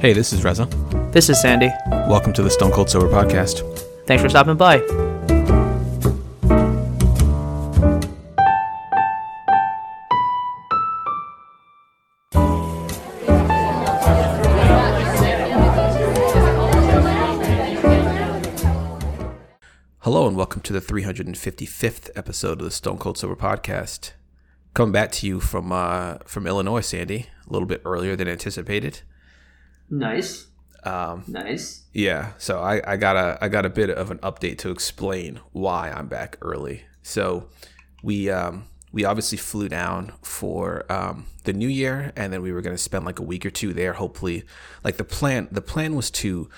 Hey, this is Reza. This is Sandy. Welcome to the Stone Cold Sober Podcast. Thanks for stopping by. Hello, and welcome to the 355th episode of the Stone Cold Sober Podcast. Coming back to you from uh, from Illinois, Sandy, a little bit earlier than anticipated. Nice. Um, Nice. yeah, so I, I got a I got a bit of an update to explain why I'm back early. So we um, we obviously flew down for um, the new year, and then we were going to spend like a week or two there. Hopefully, like the plan the plan was to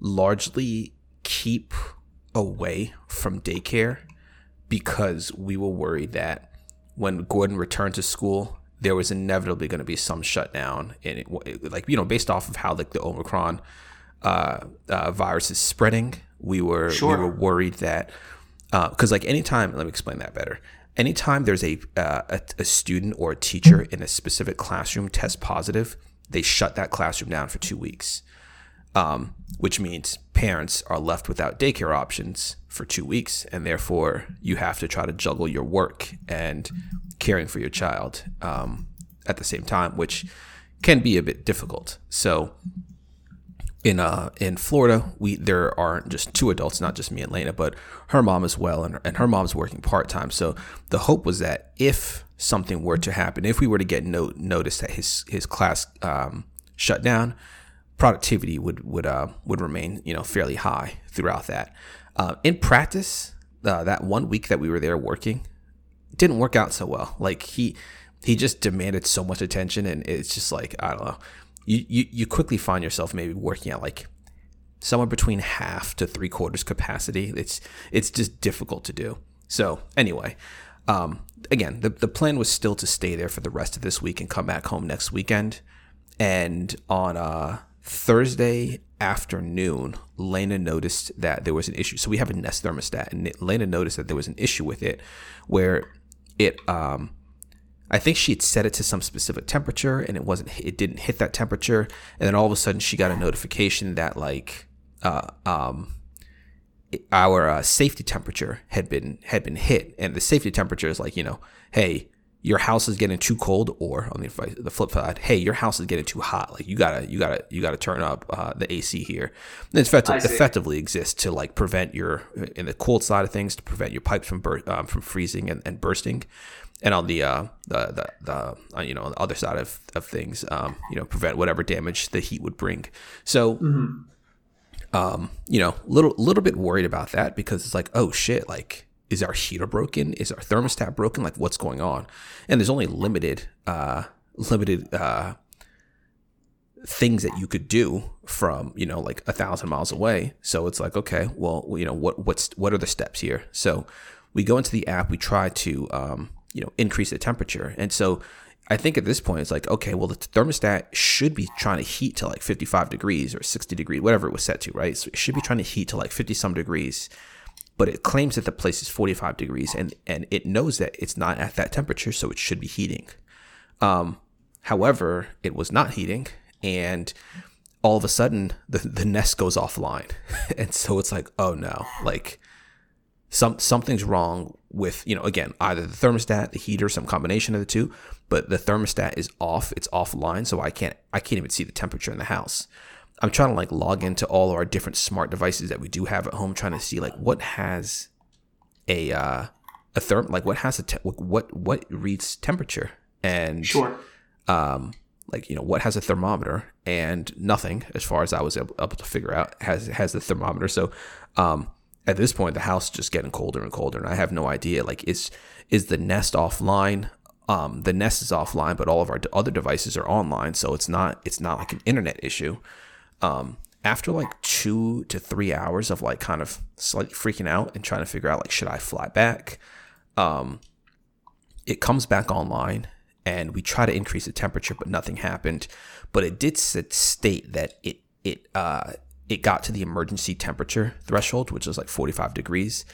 largely keep away from daycare because we were worried that when Gordon returned to school, there was inevitably going to be some shutdown, and it, it- like you know, based off of how like the Omicron uh, uh, virus is spreading, we were Sure. we were worried that because like anytime, let me explain that better. Anytime there's a, uh, a a student or a teacher in a specific classroom test positive, they shut that classroom down for two weeks um, which means parents are left without daycare options for two weeks, and therefore you have to try to juggle your work and caring for your child um, at the same time, which can be a bit difficult. So, in uh in Florida, we there are just two adults, not just me and Lena, but her mom as well, and and her mom's working part time. So the hope was that if something were to happen, if we were to get no notice that his his class um, shut down, productivity would would uh, would remain you know fairly high throughout that. Uh, in practice, uh, that one week that we were there working didn't work out so well. Like he he just demanded so much attention, and it's just like I don't know. You you, you quickly find yourself maybe working at like somewhere between half to three quarters capacity. It's it's just difficult to do. So anyway, um, again, the the plan was still to stay there for the rest of this week and come back home next weekend. And on uh, Thursday afternoon, Lena noticed that there was an issue. So we have a Nest thermostat, and Lena noticed that there was an issue with it, where it um, I think she had set it to some specific temperature and it wasn't it didn't hit that temperature. And then all of a sudden she got a notification that like uh, um, our uh, safety temperature had been had been hit. And the safety temperature is like you know hey your house is getting too cold or on the, the flip side hey your house is getting too hot. Like you gotta you gotta you gotta turn up uh, the ac here. And it's effect- I effectively exists to like prevent your in the cold side of things to prevent your pipes from bur- um, from freezing and, and bursting. And on the uh, the the, the uh, you know on the other side of, of things um, you know prevent whatever damage the heat would bring. So um, you know, little little bit worried about that because it's like, oh shit, like is our heater broken? Is our thermostat broken? Like what's going on? And there's only limited uh limited uh things that you could do from, you know, like a thousand miles away. So it's like, okay, well, you know, what what's what are the steps here? So we go into the app, we try to um, you know, increase the temperature. And so I think at this point it's like, okay, well the thermostat should be trying to heat to like 55 degrees or 60 degrees, whatever it was set to, right? So it should be trying to heat to like 50 some degrees, but it claims that the place is 45 degrees and and it knows that it's not at that temperature, so it should be heating. Um, however, it was not heating, and all of a sudden the the Nest goes offline, and so it's like, oh no, like some something's wrong with you know again either the thermostat the heater some combination of the two but the thermostat is off it's offline so i can't i can't even see the temperature in the house i'm trying to like log into all of our different smart devices that we do have at home trying to see like what has a uh a therm like what has a te- what what reads temperature and Sure. um, like you know what has a thermometer and nothing as far as I was able, able to figure out has has the thermometer. So um, at this point, the house is just getting colder and colder, and I have no idea. Like is is the Nest offline? Um, the Nest is offline, but all of our d- other devices are online, so it's not it's not like an internet issue. Um, after like two to three hours of like kind of slightly freaking out and trying to figure out like should I fly back, um, it comes back online and we try to increase the temperature, but nothing happened. But it did state that it it uh, it got to the emergency temperature threshold, which is like 45 degrees,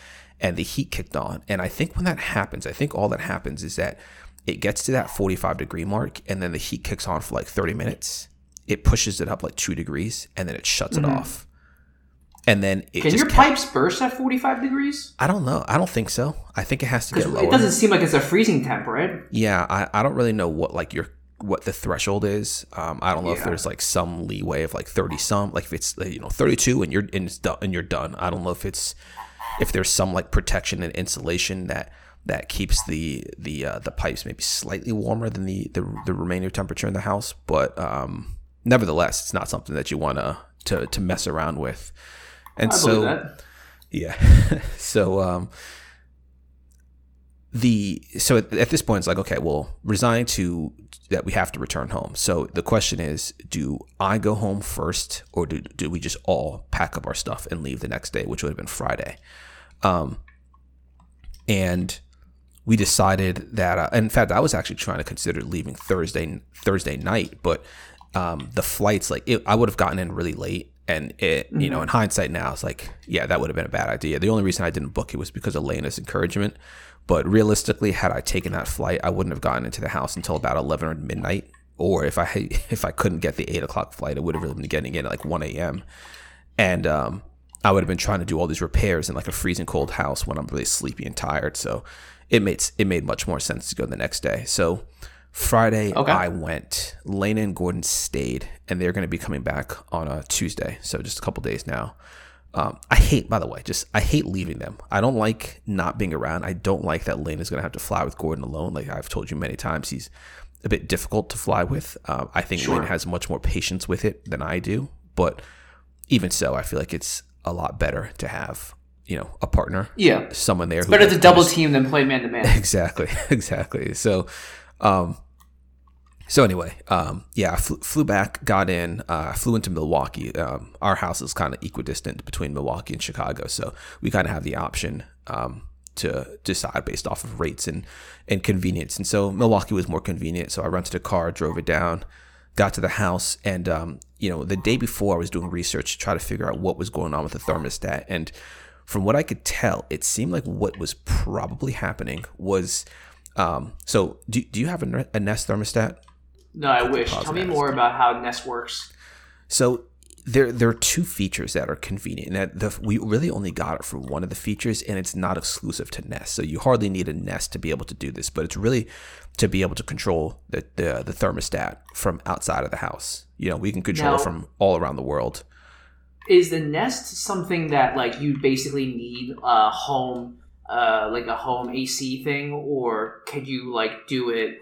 and the heat kicked on. And I think when that happens, I think all that happens is that it gets to that 45 degree mark, and then the heat kicks on for like 30 minutes, it pushes it up like two degrees, and then it shuts it off. And then it Mm-hmm. Can your pipes burst at 45 degrees? I don't know. I don't think so. I think it has to get lower. it doesn't seem like it's a freezing temp, right? Yeah, I, I don't really know what like your what the threshold is. Um, I don't know if there's like some leeway of like thirty some, like if it's uh, you know thirty two and you're and it's done and you're done. I don't know if it's if there's some like protection and insulation that that keeps the the uh, the pipes maybe slightly warmer than the the, the remainder temperature in the house. But um, nevertheless, it's not something that you want to to to mess around with. And I so yeah. so um the so at, at this point it's like okay, well, resign to that we have to return home. So the question is, do I go home first or do do we just all pack up our stuff and leave the next day, which would have been Friday? Um and we decided that uh, in fact I was actually trying to consider leaving Thursday Thursday night, but um, the flights like it, I would have gotten in really late, and it you know in hindsight now it's like yeah that would have been a bad idea. The only reason I didn't book it was because of Lena's encouragement, but realistically, had I taken that flight, I wouldn't have gotten into the house until about eleven or midnight. Or if I if I couldn't get the eight o'clock flight, I would have really been getting in at like one a.m. And um, I would have been trying to do all these repairs in like a freezing cold house when I'm really sleepy and tired. So it made it made much more sense to go the next day. So Friday Okay. I went. Lena and Gordon stayed, and they're going to be coming back on a Tuesday. So just a couple days now. Um, I hate, by the way, just I hate leaving them. I don't like not being around. I don't like that Lena's going to have to fly with Gordon alone. Like I've told you many times, he's a bit difficult to fly with. Um, I think Sure. Lena has much more patience with it than I do. But even so, I feel like it's a lot better to have you know a partner, Yeah. someone there. who Better to double team than play man to man. exactly exactly so um so anyway um yeah i flew, back got in uh flew into milwaukee. Um our house is kind of equidistant between milwaukee and chicago so we kind of have the option um to decide based off of rates and and convenience. And so milwaukee was more convenient so i rented a car drove it down got to the house and um, you know the day before i was doing research to try to figure out what was going on with the thermostat and from what i could tell it seemed like what was probably happening was um, so do, do you have a nest thermostat No, I wish. Tell me more about how Nest works. So there there are two features that are convenient. And that the, we really only got it from one of the features, and it's not exclusive to Nest. So you hardly need a Nest to be able to do this, but it's really to be able to control the the, the thermostat from outside of the house. You know, we can control Now- it from all around the world. Is the Nest something that like you basically need a home, uh, like a home AC thing, or could you like do it?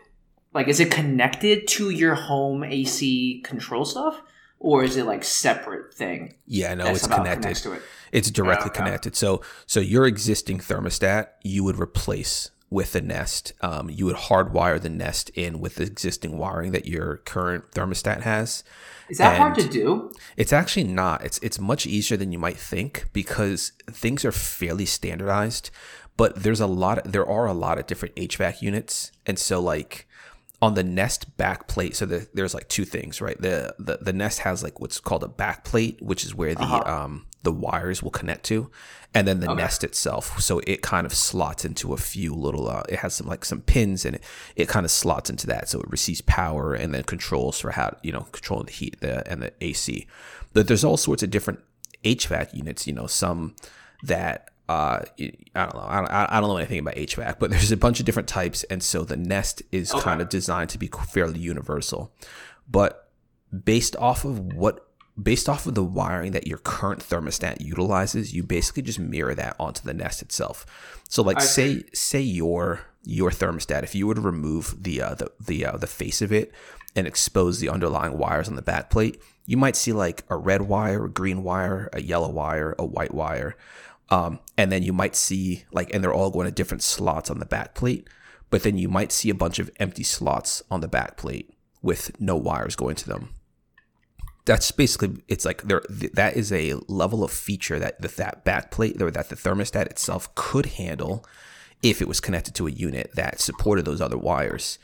Like, is it connected to your home AC control stuff, or is it like separate thing? Yeah, no, it's connected. to it? It's directly Okay. connected. So so your existing thermostat you would replace with the Nest. Um, you would hardwire the Nest in with the existing wiring that your current thermostat has. Is that hard to do? It's actually not. It's it's much easier than you might think because things are fairly standardized, but there's a lot there are a lot of different HVAC units. And so like on the Nest back plate, so the, there's like two things, right? The, the the Nest has like what's called a back plate, which is where the um the wires will connect to, and then the Nest itself. So it kind of slots into a few little. Uh, it has some like some pins, and it it kind of slots into that. So it receives power and then controls for how you know controlling the heat the, and the AC. But there's all sorts of different HVAC units. You know, some that uh, I don't know. I don't, I don't know anything about HVAC, but there's a bunch of different types, and so the Nest is kind of designed to be fairly universal. But based off of what, based off of the wiring that your current thermostat utilizes, you basically just mirror that onto the Nest itself. So, like, say say your your thermostat, if you were to remove the uh, the the uh, the face of it and expose the underlying wires on the back plate, you might see like a red wire, a green wire, a yellow wire, a white wire. Um, and then you might see like, and they're all going to different slots on the back plate. But then you might see a bunch of empty slots on the back plate with no wires going to them. That's basically it's like there. th- That is a level of feature that that, that back plate or that the thermostat itself could handle if it was connected to a unit that supported those other wires.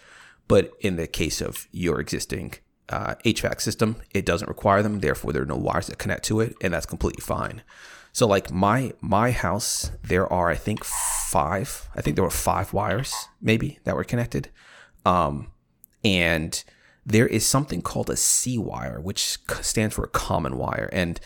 But in the case of your existing uh, HVAC system, it doesn't require them. Therefore, there are no wires that connect to it, and that's completely fine. So, like my my house, there are I think five. I think there were five wires maybe that were connected, um, and there is something called a C wire, which stands for a common wire, and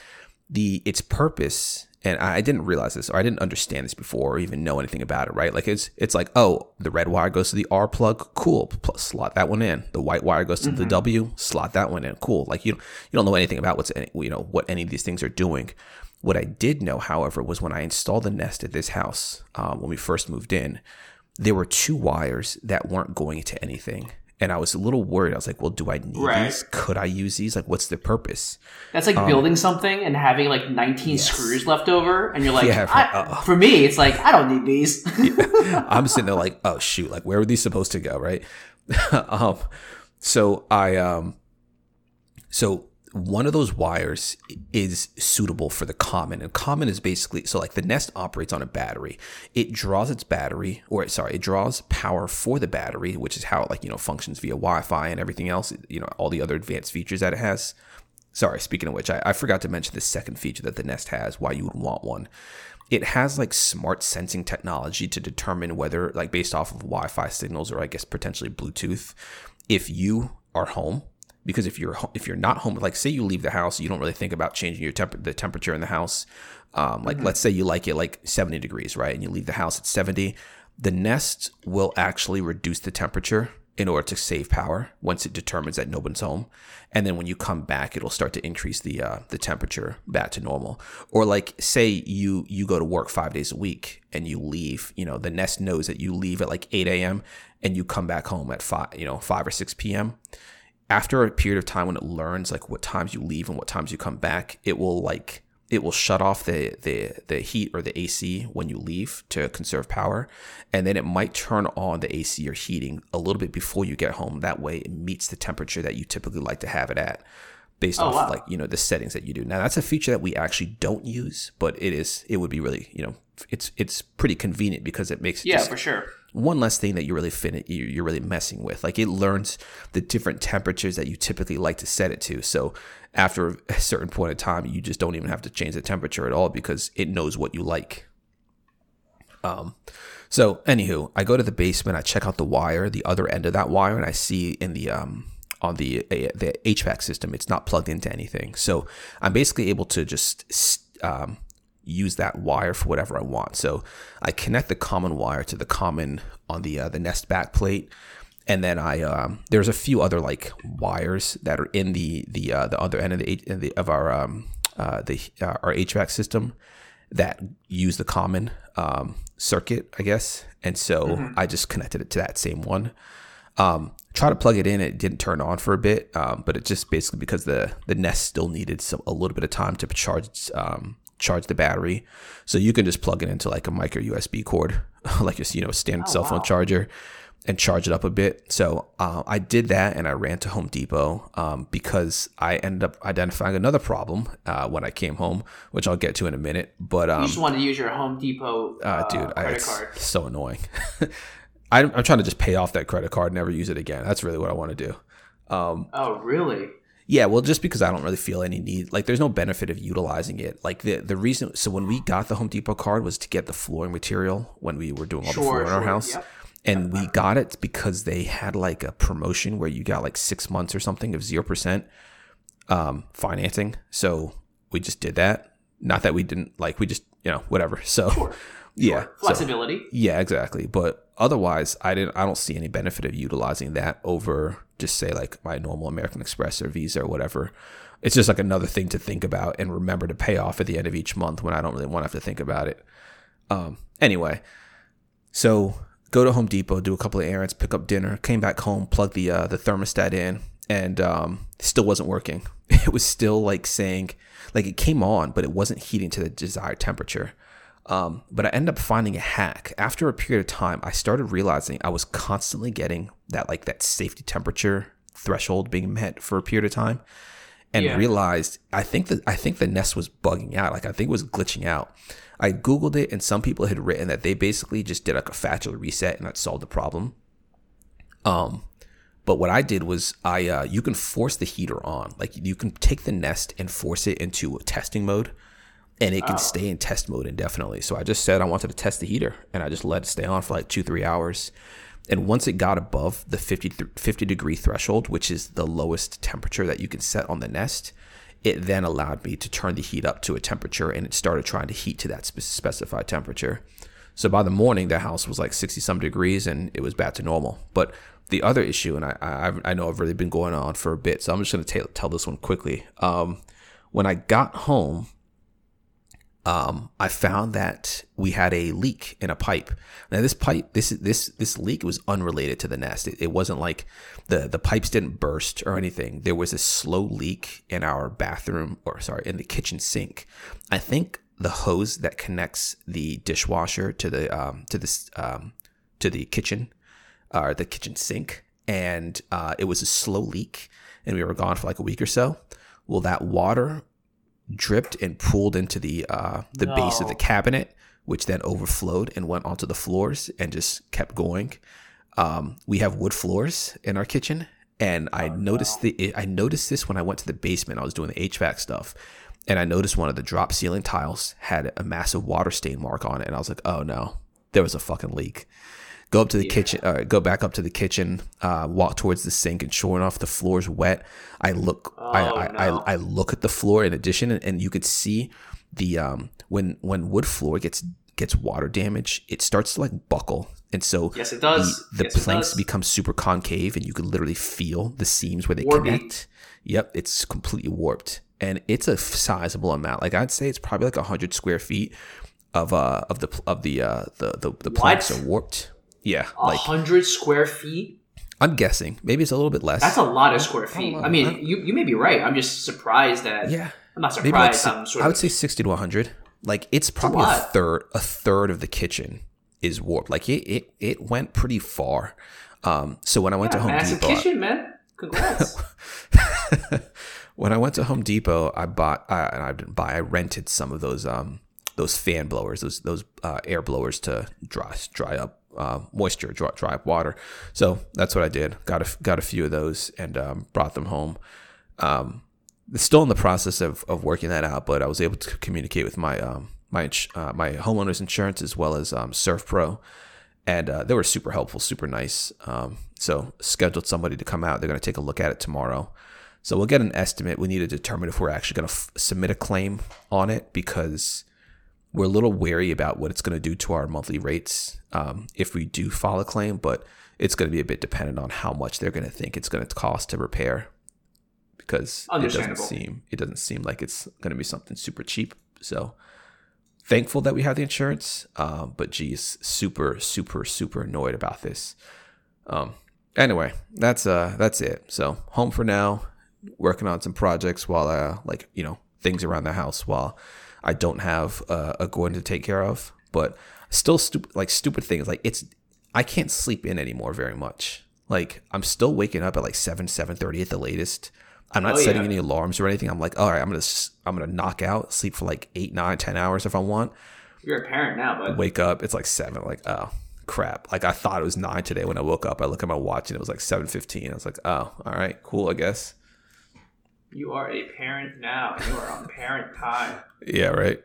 the its purpose. And I didn't realize this, or I didn't understand this before, or even know anything about it. Right? Like it's it's like, oh, the red wire goes to the R plug, cool, plus slot that one in. The white wire goes to mm-hmm. the W, slot that one in, cool. Like you you don't know anything about what's any, you know what any of these things are doing. What I did know, however, was when I installed the Nest at this house um, when we first moved in, there were two wires that weren't going into anything. And I was a little worried. I was like, well, do I need right. these? Could I use these? Like, what's the purpose? That's like um, building something and having like 19 yes. screws left over. And you're like, yeah, for, uh, for, me, it's like, I don't need these. yeah. I'm sitting there like, oh, shoot. Like, where were these supposed to go? Right. um, so I, um, so one of those wires is suitable for the common and common is basically so like the nest operates on a battery. It draws its battery or sorry it draws power for the battery which is how it like you know functions via wi-fi and everything else you know all the other advanced features that it has. Sorry speaking of which I, I forgot to mention the second feature that the nest has why you would want one. It has like smart sensing technology to determine whether like based off of wi-fi signals or i guess potentially bluetooth if you are home because if you're if you're not home, like say you leave the house, you don't really think about changing your temp- the temperature in the house. Um, like mm-hmm. let's say you like it like 70 degrees, right, and you leave the house at 70, the Nest will actually reduce the temperature in order to save power once it determines that no one's home, and then when you come back, it'll start to increase the uh, the temperature back to normal. Or like say you you go to work five days a week and you leave, you know, the Nest knows that you leave at like 8 a.m. and you come back home at five, you know, 5 or 6 p.m after a period of time when it learns like what times you leave and what times you come back, it will like it will shut off the the the heat or the AC when you leave to conserve power, and then it might turn on the AC or heating a little bit before you get home. That way, it meets the temperature that you typically like to have it at, based oh, off wow. like you know the settings that you do. Now that's a feature that we actually don't use, but it is it would be really you know it's it's pretty convenient because it makes it yeah just, for sure one less thing that you're really fin- you're really messing with. Like it learns the different temperatures that you typically like to set it to. So after a certain point of time, you just don't even have to change the temperature at all because it knows what you like. Um, so anywho, I go to the basement, I check out the wire, the other end of that wire, and I see in the um on the the HVAC system, it's not plugged into anything. So I'm basically able to just um, use that wire for whatever I want. So I connect the common wire to the common on the uh, the Nest back plate, and then I um, there's a few other like wires that are in the the uh, the other end of the, of our um, uh, the uh, our HVAC system that use the common um, circuit, I guess. And so mm-hmm. I just connected it to that same one. Um, try to plug it in, it didn't turn on for a bit, um, but it just basically because the the Nest still needed some a little bit of time to charge um, charge the battery. So you can just plug it into like a micro USB cord, like a you know standard oh, cell phone wow. charger, and charge it up a bit. So uh, I did that, and I ran to Home Depot um, because I ended up identifying another problem uh, when I came home, which I'll get to in a minute. But um, you just want to use your Home Depot, uh, uh dude, credit I, card. So annoying. I'm, I'm trying to just pay off that credit card, never use it again. That's really what I want to do. Um, oh, really? Yeah, well, just because I don't really feel any need, like, there's no benefit of utilizing it. Like the the reason, so when we got the Home Depot card was to get the flooring material when we were doing all sure, the floor in our house, yep. and we got it because they had like a promotion where you got like six months or something of zero percent um, financing. So we just did that. Not that we didn't like, we just you know whatever. So. Sure. Yeah, flexibility. So, yeah, exactly. But otherwise, I didn't. I don't see any benefit of utilizing that over just say like my normal American Express or Visa or whatever. It's just like another thing to think about and remember to pay off at the end of each month when I don't really want to have to think about it. Um, anyway, so go to Home Depot, do a couple of errands, pick up dinner, came back home, plug the uh, the thermostat in, and um, still wasn't working. It was still like saying, like it came on, but it wasn't heating to the desired temperature. Um, but I ended up finding a hack. After a period of time, I started realizing I was constantly getting that like that safety temperature threshold being met for a period of time, and yeah. realized I think that I think the Nest was bugging out. Like I think it was glitching out. I googled it, and some people had written that they basically just did like a factory reset and that solved the problem. Um, but what I did was I uh, you can force the heater on. Like you can take the Nest and force it into testing mode and it can oh. stay in test mode indefinitely. So I just said I wanted to test the heater and I just let it stay on for like two, three hours. And once it got above the 50, th- 50 degree threshold, which is the lowest temperature that you can set on the nest, it then allowed me to turn the heat up to a temperature and it started trying to heat to that specified temperature. So by the morning, the house was like 60 some degrees and it was back to normal. But the other issue, and I, I, I know I've really been going on for a bit, so I'm just going to tell this one quickly. Um, when I got home, um, I found that we had a leak in a pipe. Now this pipe, this this this leak was unrelated to the nest. It, it, wasn't like the the pipes didn't burst or anything. There was a slow leak in our bathroom, or sorry, in the kitchen sink. I think the hose that connects the dishwasher to the um, to this um, to the kitchen, or uh, the kitchen sink, and uh, it was a slow leak, and we were gone for like a week or so. Well, that water dripped and pooled into the uh, the no. base of the cabinet, which then overflowed and went onto the floors and just kept going. Um, we have wood floors in our kitchen, and I oh, noticed no. the I noticed this when I went to the basement. I was doing the HVAC stuff, and I noticed one of the drop ceiling tiles had a massive water stain mark on it, and I was like, "Oh no, there was a fucking leak." Go up to the yeah. kitchen, uh, go back up to the kitchen, uh, walk towards the sink, and sure enough, the floor's wet. I look, oh, I, I, no. I, I, look at the floor in addition, and, and you could see the um when when wood floor gets gets water damage, it starts to like buckle, and so yes, it does. The, the yes, planks become super concave, and you can literally feel the seams where they connect. Yep, it's completely warped, and it's a sizable amount. Like I'd say, it's probably like hundred square feet of uh of the of the uh the the, the planks are warped. Yeah, a like hundred square feet. I'm guessing maybe it's a little bit less. That's a lot of square feet. I, I mean, I you you may be right. I'm just surprised that. Yeah, I'm not surprised. Like, sort I would say sixty to 100. Like it's probably a, a, third a third of the kitchen is warped. Like it it, it went pretty far. Um, so when I went yeah, to Home massive Depot, kitchen man, congrats. when I went to Home Depot, I bought I, I didn't buy. I rented some of those um those fan blowers, those those uh, air blowers to dry dry up uh, moisture, dry, dry water. So that's what I did. Got a got a few of those and um, brought them home. Um, still in the process of, of working that out, but I was able to communicate with my um, my uh, my homeowners insurance as well as um, SERVPRO, and uh, they were super helpful, super nice. Um, so scheduled somebody to come out. They're going to take a look at it tomorrow. So we'll get an estimate. We need to determine if we're actually going to f- submit a claim on it because we're a little wary about what it's going to do to our monthly rates um, if we do file a claim, but it's going to be a bit dependent on how much they're going to think it's going to cost to repair because it doesn't seem it doesn't seem like it's going to be something super cheap. So thankful that we have the insurance, um, but geez, super super super annoyed about this. Um, anyway, that's uh that's it. So home for now, working on some projects while uh like you know things around the house while I don't have uh, a Gordon to take care of, but still stupid like stupid things like it's I can't sleep in anymore very much. Like I'm still waking up at like seven seven thirty at the latest. I'm not oh, setting yeah. any alarms or anything. I'm like, all right, I'm gonna I'm gonna knock out, sleep for like eight, nine, ten hours if I want. You're a parent now, but wake up. It's like seven. Like oh crap. Like I thought it was nine today when I woke up. I look at my watch and it was like seven fifteen. I was like, oh, all right, cool. I guess. You are a parent now. You are on parent time. Yeah, right.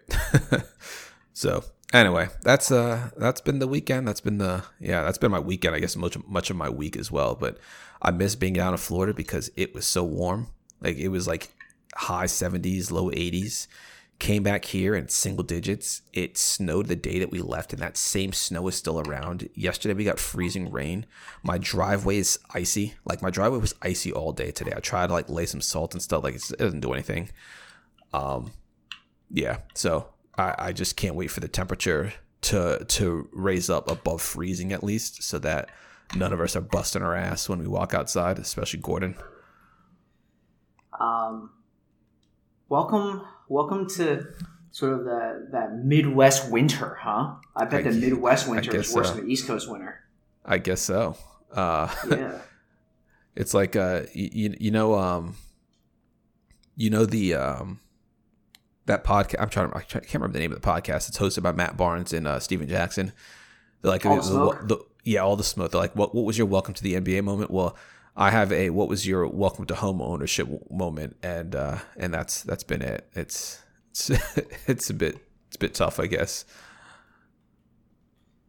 so anyway, that's uh that's been the weekend. That's been the yeah, that's been my weekend. I guess much much of my week as well. But I miss being down in Florida because it was so warm. Like it was like high seventies, low eighties. Came back here in single digits. It snowed the day that we left, and that same snow is still around. Yesterday we got freezing rain. My driveway is icy. Like my driveway was icy all day today. I tried to like lay some salt and stuff. Like it doesn't do anything. Um, yeah. So I, I just can't wait for the temperature to to raise up above freezing at least, so that none of us are busting our ass when we walk outside, especially Gordon. Um, welcome, welcome to sort of the that Midwest winter, huh? I bet I, the Midwest winter is worse so. than the East Coast winter. I guess so. Uh, yeah, it's like uh, you, you know, um, you know the um, that podcast. I'm trying to. I can't remember the name of the podcast. It's hosted by Matt Barnes and uh, Stephen Jackson. They're like, all the, the, yeah, all the smoke. They're like, what, what was your welcome to the NBA moment? Well, I have a what was your welcome to home ownership moment, and uh, and that's that's been it. It's it's it's a bit it's a bit tough, I guess.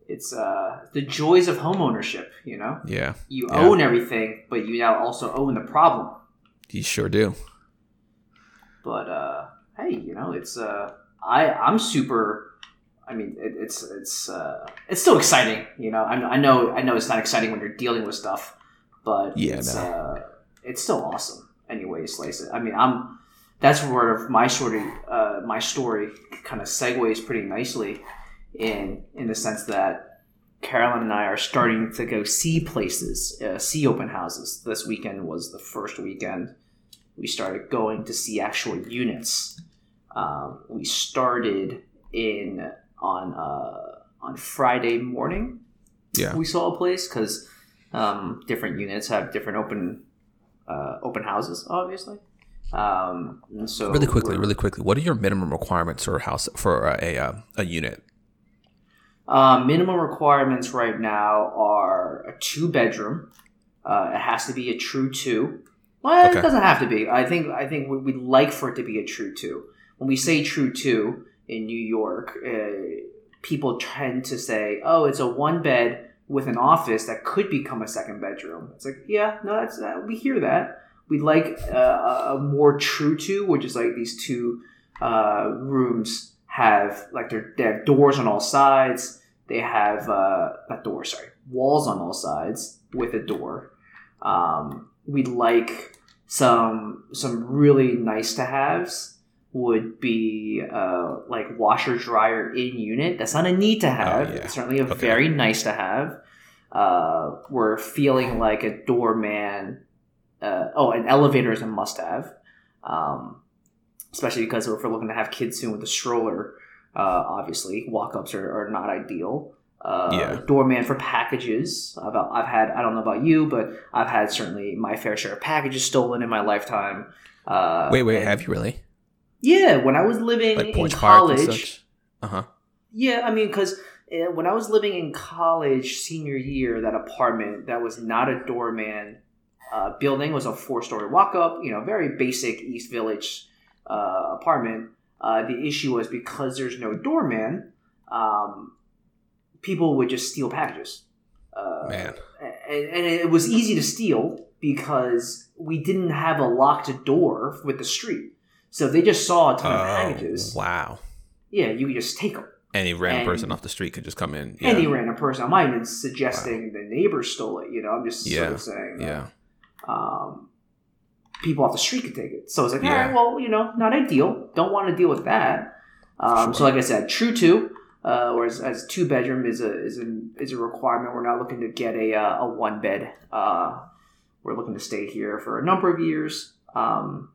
it's uh, the joys of home ownership. You know, Yeah, you Yeah. own everything, but you now also own the problem. you sure do. But uh, hey, you know, it's uh, I I'm super. I mean, it, it's it's uh, it's still exciting. You know, I, I know I know it's not exciting when you're dealing with stuff, but Yeah, it's, no. uh, it's still awesome. Anyway, you slice it. I mean, I'm that's where my story uh, my story kind of segues pretty nicely in in the sense that Carolyn and I are starting to go see places, uh, see open houses. This weekend was the first weekend we started going to see actual units. Um, we started in on uh, on Friday morning. Yeah. we saw a place because um, different units have different open uh, open houses, obviously. Um, so Really quickly, really quickly. What are your minimum requirements for a house for a a, uh, a unit? Uh, minimum requirements right now are a two bedroom. Uh, it has to be a true two. Well, Okay. it doesn't have to be. I think I think we- we'd like for it to be a true two. When we say true two in New York, uh, people tend to say, "Oh, it's a one bed with an office that could become a second bedroom." It's like, yeah, no, that's uh, we hear that. We'd like uh, a more true two, which is like these two uh, rooms have like their they have doors on all sides. They have uh, not doors, sorry, walls on all sides with a door. Um, we'd like some some really nice to haves would be uh, like washer dryer in unit. That's not a need to have. Oh, yeah. It's certainly a Okay. very nice to have. Uh, we're feeling like a doorman. Uh, oh, an elevator is a must have. Um, especially because if we're looking to have kids soon with a stroller, uh, obviously walk ups are, are not ideal. Uh, Yeah. Doorman for packages. I've, I've had, I don't know about you, but I've had certainly my fair share of packages stolen in my lifetime. Uh, wait, wait, and- have you really? Yeah, when I was living Like in porch park and college. Uh huh. Yeah, I mean, because when I was living in college, senior year, that apartment that was not a doorman uh, building was a four story walk up. You know, very basic East Village uh, apartment. Uh, the issue was because there's no doorman, um, people would just steal packages. Uh, Man. and, and it was easy to steal because we didn't have a locked door with the street. So they just saw a ton of packages, Oh, wow. yeah, you could just take them Any random And- person off the street could just come in. Yeah. any random person. I'm not even suggesting the neighbor stole it. You know, I'm just sort of saying, yeah. um, people off the street could take it. So it's like, all Yeah. right, well, you know, not ideal. Don't want to deal with that. Um, So, like I said, true two, uh, whereas as two bedroom is a is a is a requirement. We're not looking to get a uh, a one bed. Uh, we're looking to stay here for a number of years. Um,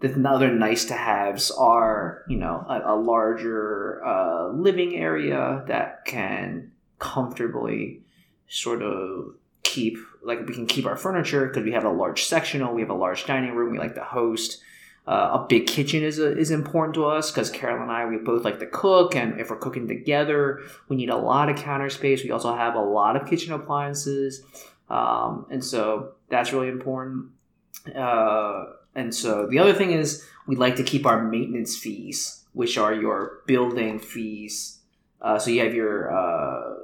the other nice to haves are, you know, a, a larger uh, living area that can comfortably sort of keep, like, we can keep our furniture because we have a large sectional, we have a large dining room, we like to host. Uh, a big kitchen is a, is important to us because Carol and I we both like to cook, and if we're cooking together, we need a lot of counter space. We also have a lot of kitchen appliances, um, and so that's really important. Uh, and so the other thing is we like to keep our maintenance fees, which are your building fees. Uh, so you have your uh,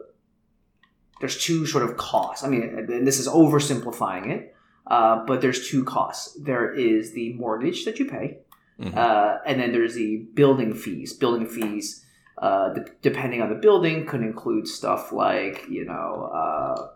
there's two sort of costs. I mean, and this is oversimplifying it, uh, but there's two costs. There is the mortgage that you pay, Mhm. uh, and then there's the building fees. Building fees, uh, de- depending on the building, could include stuff like you know uh,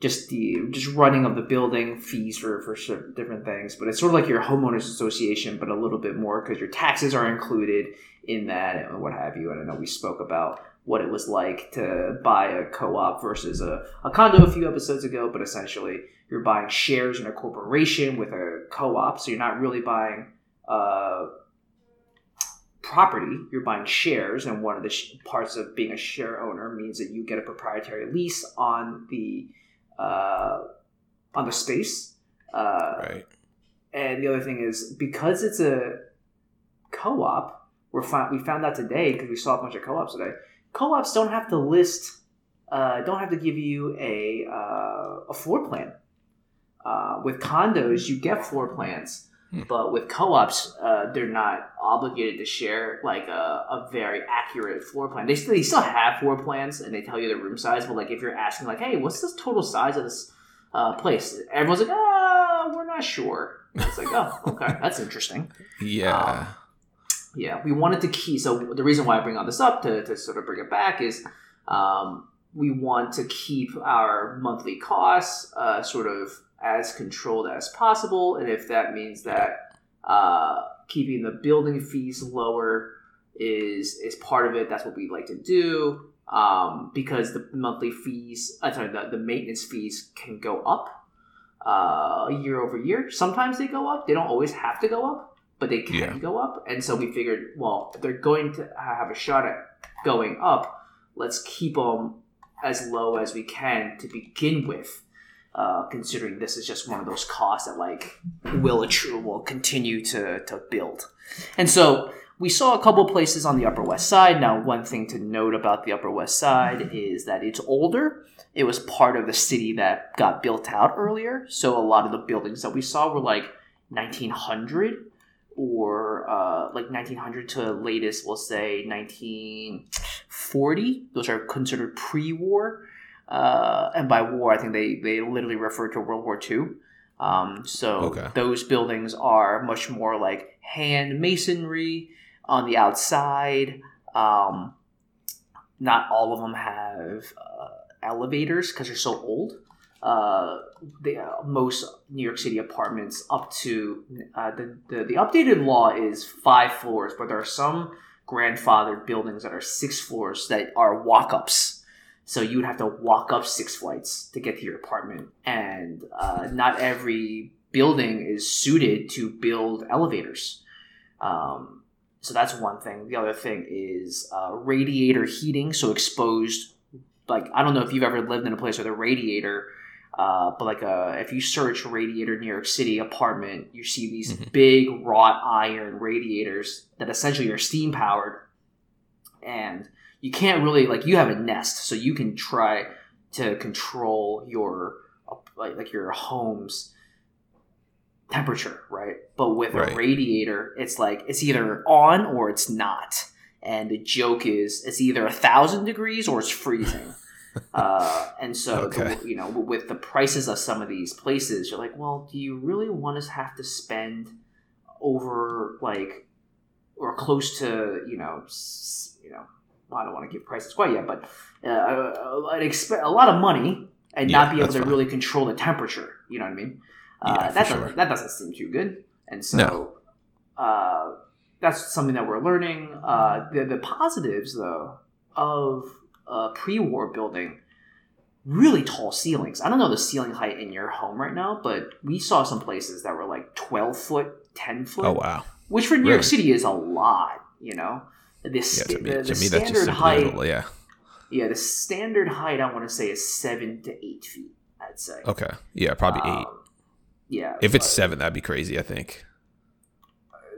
just the just running of the building fees for for certain different things. But it's sort of like your homeowners association, but a little bit more because your taxes are included in that and what have you. And I know we spoke about what it was like to buy a co-op versus a, a condo a few episodes ago, but essentially you're buying shares in a corporation with a co-op, so you're not really buying uh, property. You're buying shares, and one of the sh- parts of being a share owner means that you get a proprietary lease on the uh, on the space. Uh, Right. and the other thing is because it's a co-op, we're fi- we found out today because we saw a bunch of co-ops today. Co-ops don't have to list, uh, don't have to give you a uh, a floor plan. Uh, with condos, you get floor plans. But with co-ops, uh, they're not obligated to share like a, a very accurate floor plan. They, they still have floor plans and they tell you the room size. But like if you're asking like, hey, what's the total size of this uh, place? Everyone's like, ah, we're not sure. It's like, oh, okay, that's interesting. Yeah. Um, yeah, we wanted to keep. So the reason why I bring all this up to, to sort of bring it back is um, we want to keep our monthly costs uh, sort of as controlled as possible, and if that means that uh, keeping the building fees lower is is part of it, that's what we'd like to do. Um, because the monthly fees, uh, sorry, the, the maintenance fees can go up uh, year over year. Sometimes they go up. They don't always have to go up, but they can Yeah. go up. And so we figured, well, if they're going to have a shot at going up, let's keep them as low as we can to begin with. Uh, considering this is just one of those costs that like will attr- will continue to to build, and so we saw a couple places on the Upper West Side. Now, one thing to note about the Upper West Side is that it's older. It was part of the city that got built out earlier, so a lot of the buildings that we saw were like 1900 or uh, like 1900 to latest, we'll say 1940. Those are considered pre-war, uh, and by war, I think they they literally refer to World War II. Um, so Okay. those buildings are much more like hand masonry on the outside. Um, not all of them have uh, elevators because they're so old. Uh, the, uh, most New York City apartments up to uh, the, the the updated law is five floors, but there are some grandfathered buildings that are six floors that are walk ups. So you would have to walk up six flights to get to your apartment, and uh, not every building is suited to build elevators. Um, so that's one thing. The other thing is uh, radiator heating, so exposed. Like I don't know if you've ever lived in a place with a radiator, uh, but like uh, if you search radiator New York City apartment, you see these Mhm. big wrought iron radiators that essentially are steam powered, and you can't really like you have a nest, so you can try to control your like, like your home's temperature, right? But with Right. a radiator, it's like it's either on or it's not. And the joke is it's either a thousand degrees or it's freezing. uh, and so, the- you know, with the prices of some of these places, you're like, well, do you really want to have to spend over like or close to you know s- you know well, I don't want to give prices quite yet, but uh, an exp- a lot of money and Yeah, not be able to fine. really control the temperature. You know what I mean? Uh, Yeah, that sure. doesn't that doesn't seem too good. And so No. uh, that's something that we're learning. Uh, the the positives though of a pre-war building. Really tall ceilings. I don't know the ceiling height in your home right now, but we saw some places that were like twelve foot, ten foot Oh wow. which for New Really? York City is a lot, you know. This Yeah, to me, the, to me that's standard just height. Yeah. yeah, the standard height I want to say is seven to eight feet. I'd say. Okay. Yeah, probably eight. Um, yeah. If it's seven, that'd be crazy. I think.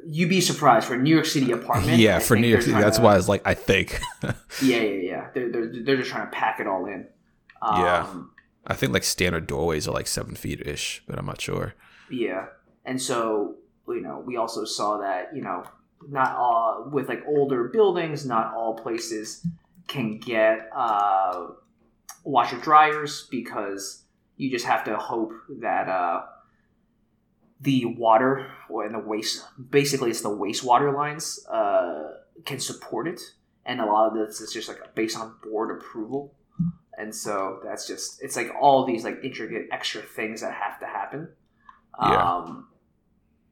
you'd be surprised for a New York City apartment. Yeah, I for New York City, that's to- why I was like, I think. Yeah, yeah, yeah. They're, they're they're just trying to pack it all in. Um, Yeah. I think like standard doorways are like seven feet ish, but I'm not sure. Yeah, and so you know, we also saw that you know, not all with like older buildings, not all places can get uh, washer dryers because you just have to hope that uh, the water or in the waste, basically, it's the wastewater lines uh, can support it, and a lot of this is just like based on board approval. And so that's just it's like all these like intricate extra things that have to happen. Yeah. Um,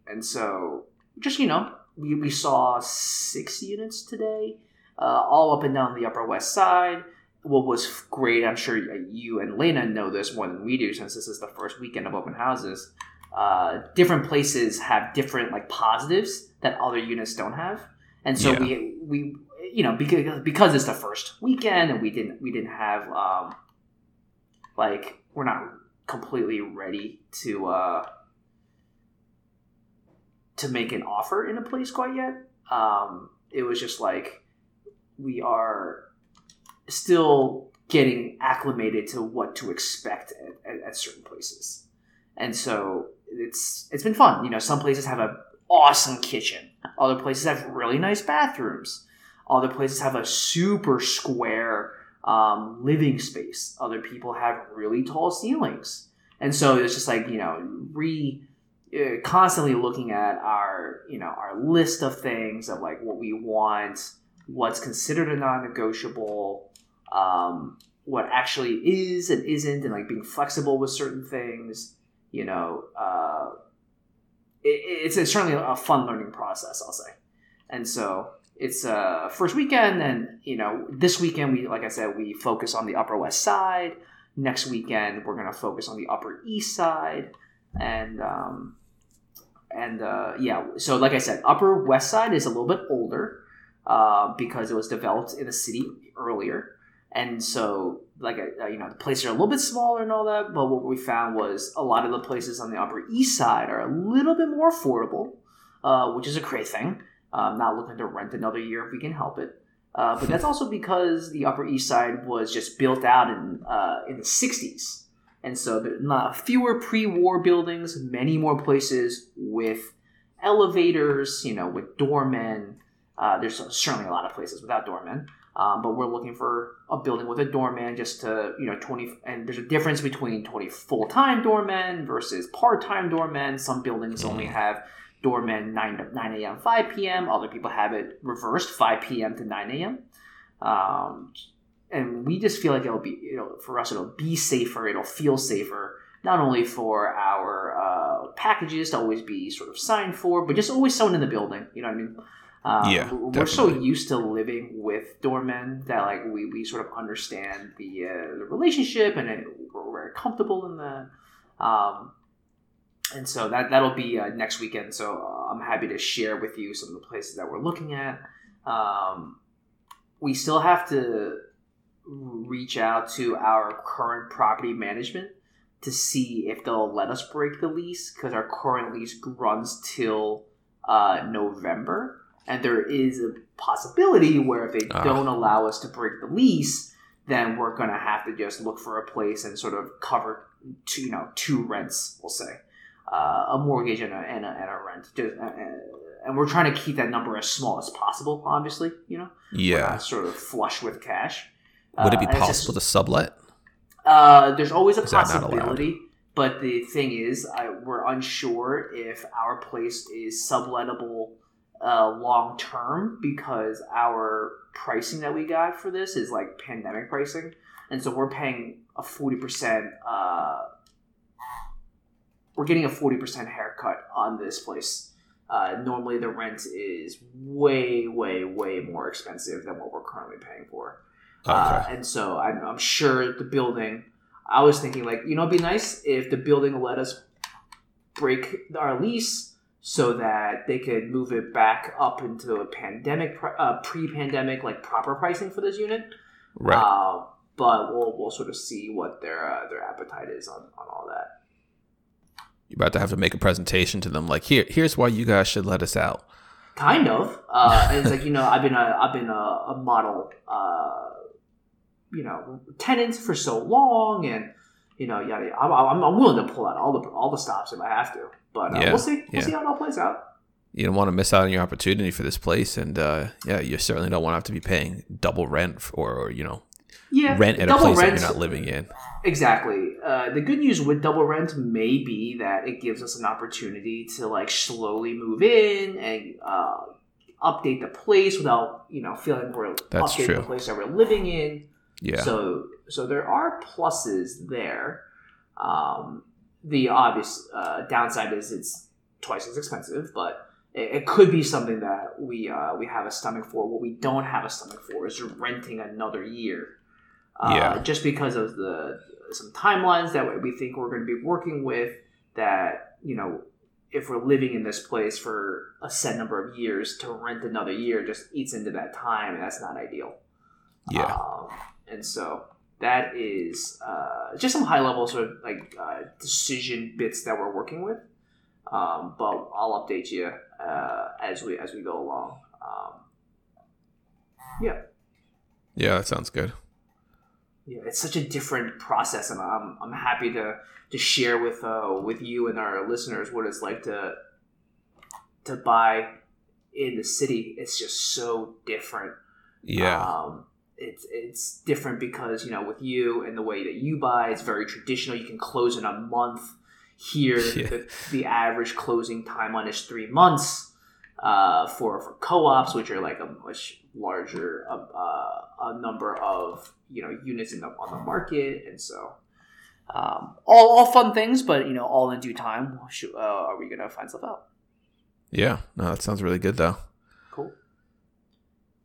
and so just you know, we, we saw six units today, uh, all up and down the Upper West Side. What was great, I'm sure you and Lena know this more than we do, since this is the first weekend of open houses. Uh, different places have different like positives that other units don't have, and so Yeah. we we you know because because it's the first weekend and we didn't we didn't have um, like we're not completely ready to uh, to make an offer in a place quite yet. Um, it was just like we are still getting acclimated to what to expect at, at, at certain places, and so it's it's been fun. You know, some places have an awesome kitchen. Other places have really nice bathrooms. Other places have a super square um, living space. Other people have really tall ceilings. And so it's just like, you know, re constantly looking at our, you know, our list of things of like what we want, what's considered a non-negotiable, um, what actually is and isn't, and like being flexible with certain things. You know, uh, it, it's, it's certainly a fun learning process, I'll say. And so it's uh first weekend, and you know, this weekend we, like I said, we focus on the Upper West Side. Next weekend we're gonna focus on the Upper East Side, and um, and uh, yeah, so like I said, Upper West Side is a little bit older uh, because it was developed in the city earlier, and so like uh, you know the places are a little bit smaller and all that. But what we found was a lot of the places on the Upper East Side are a little bit more affordable, uh, which is a great thing. I'm not looking to rent another year if we can help it. Uh, but that's also because the Upper East Side was just built out in uh, in the '60s, and so there not fewer pre-war buildings, many more places with elevators, you know, with doormen. Uh, there's certainly a lot of places without doormen, um, but we're looking for a building with a doorman just to, you know, 20. And there's a difference between 20 full time doormen versus part time doormen. Some buildings only have doormen 9, 9 a.m., 5 p.m. Other people have it reversed 5 p.m. to 9 a.m. Um, and we just feel like it'll be you know for us it'll be safer it'll feel safer not only for our uh, packages to always be sort of signed for but just always someone in the building you know what i mean um, Yeah, we're definitely. so used to living with doormen that like we, we sort of understand the uh, the relationship and it, we're very comfortable in the um, and so that that'll be uh, next weekend so uh, i'm happy to share with you some of the places that we're looking at um, we still have to reach out to our current property management to see if they'll let us break the lease because our current lease runs till uh, November, and there is a possibility where if they Ah. don't allow us to break the lease, then we're gonna have to just look for a place and sort of cover two, you know, two rents, we'll say, uh, a mortgage and a, and a, and a rent. Just, uh, uh, and we're trying to keep that number as small as possible, obviously, you know, Yeah. sort of flush with cash. Would it be Uh, it's just- possible to sublet? uh, there's always a Is that not allowed? possibility, but the thing is, I, we're unsure if our place is sublettable uh, long term because our pricing that we got for this is like pandemic pricing, and so we're paying a forty percent. Uh, we're getting a forty percent haircut on this place. Uh, normally, the rent is way, way, way more expensive than what we're currently paying for. Uh, and so I'm, I'm sure the building. I was thinking like you know it'd be nice if the building let us break our lease so that they could move it back up into a pandemic uh, pre-pandemic like proper pricing for this unit. right. Uh, but we'll we'll sort of see what their uh, their appetite is on, on all that. You're about to have to make a presentation to them, like here, here's why you guys should let us out. Kind of. Uh, and it's like you know, I've been a I've been a, a model, uh, you know, tenants for so long, and you know, yeah, I'm, I'm, I'm willing to pull out all the all the stops if I have to. But uh, Yeah, we'll see. We'll yeah. see how it all plays out. You don't want to miss out on your opportunity for this place, and uh, yeah, you certainly don't want to have to be paying double rent or, or you know Yeah, rent at a place that you're not living in. Exactly. Uh, the good news with double rent may be that it gives us an opportunity to like slowly move in and uh, update the place without you know feeling we're That's updating true. the place that we're living in. Yeah. So so there are pluses there. Um, the obvious uh, downside is it's twice as expensive, but it, it could be something that we uh, we have a stomach for. What we don't have a stomach for is renting another year. Uh, Yeah. Just because of the some timelines that we think we're going to be working with. That you know, if we're living in this place for a set number of years, to rent another year just eats into that time, and that's not ideal. yeah. Um, and so that is uh, just some high level sort of like uh, decision bits that we're working with. Um, but I'll update you uh, as we as we go along. Um, yeah. Yeah, that sounds good. yeah, it's such a different process, and I'm, I'm happy to to share with uh, with you and our listeners what it's like to to buy in the city. It's just so different. Yeah. Um, it's it's different because you know with you and the way that you buy, it's very traditional. You can close in a month. Here, Yeah. the, the average closing time on is three months. Uh, for for co-ops, which are like a much larger uh, uh, a number of you know units in the, on the market, and so um, all all fun things, but you know all in due time. Uh, are we gonna find stuff out? Yeah. No, that sounds really good though. Cool.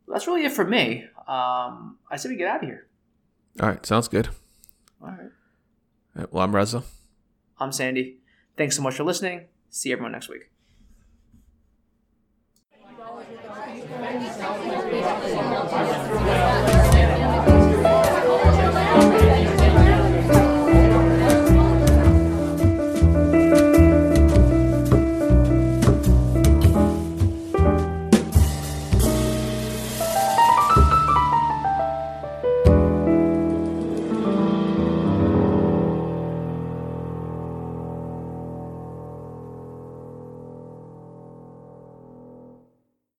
That's really it for me. Um, I say we get out of here. All right. Sounds good. All right. All right, well, I'm Reza. I'm Sandy. Thanks so much for listening. See everyone next week.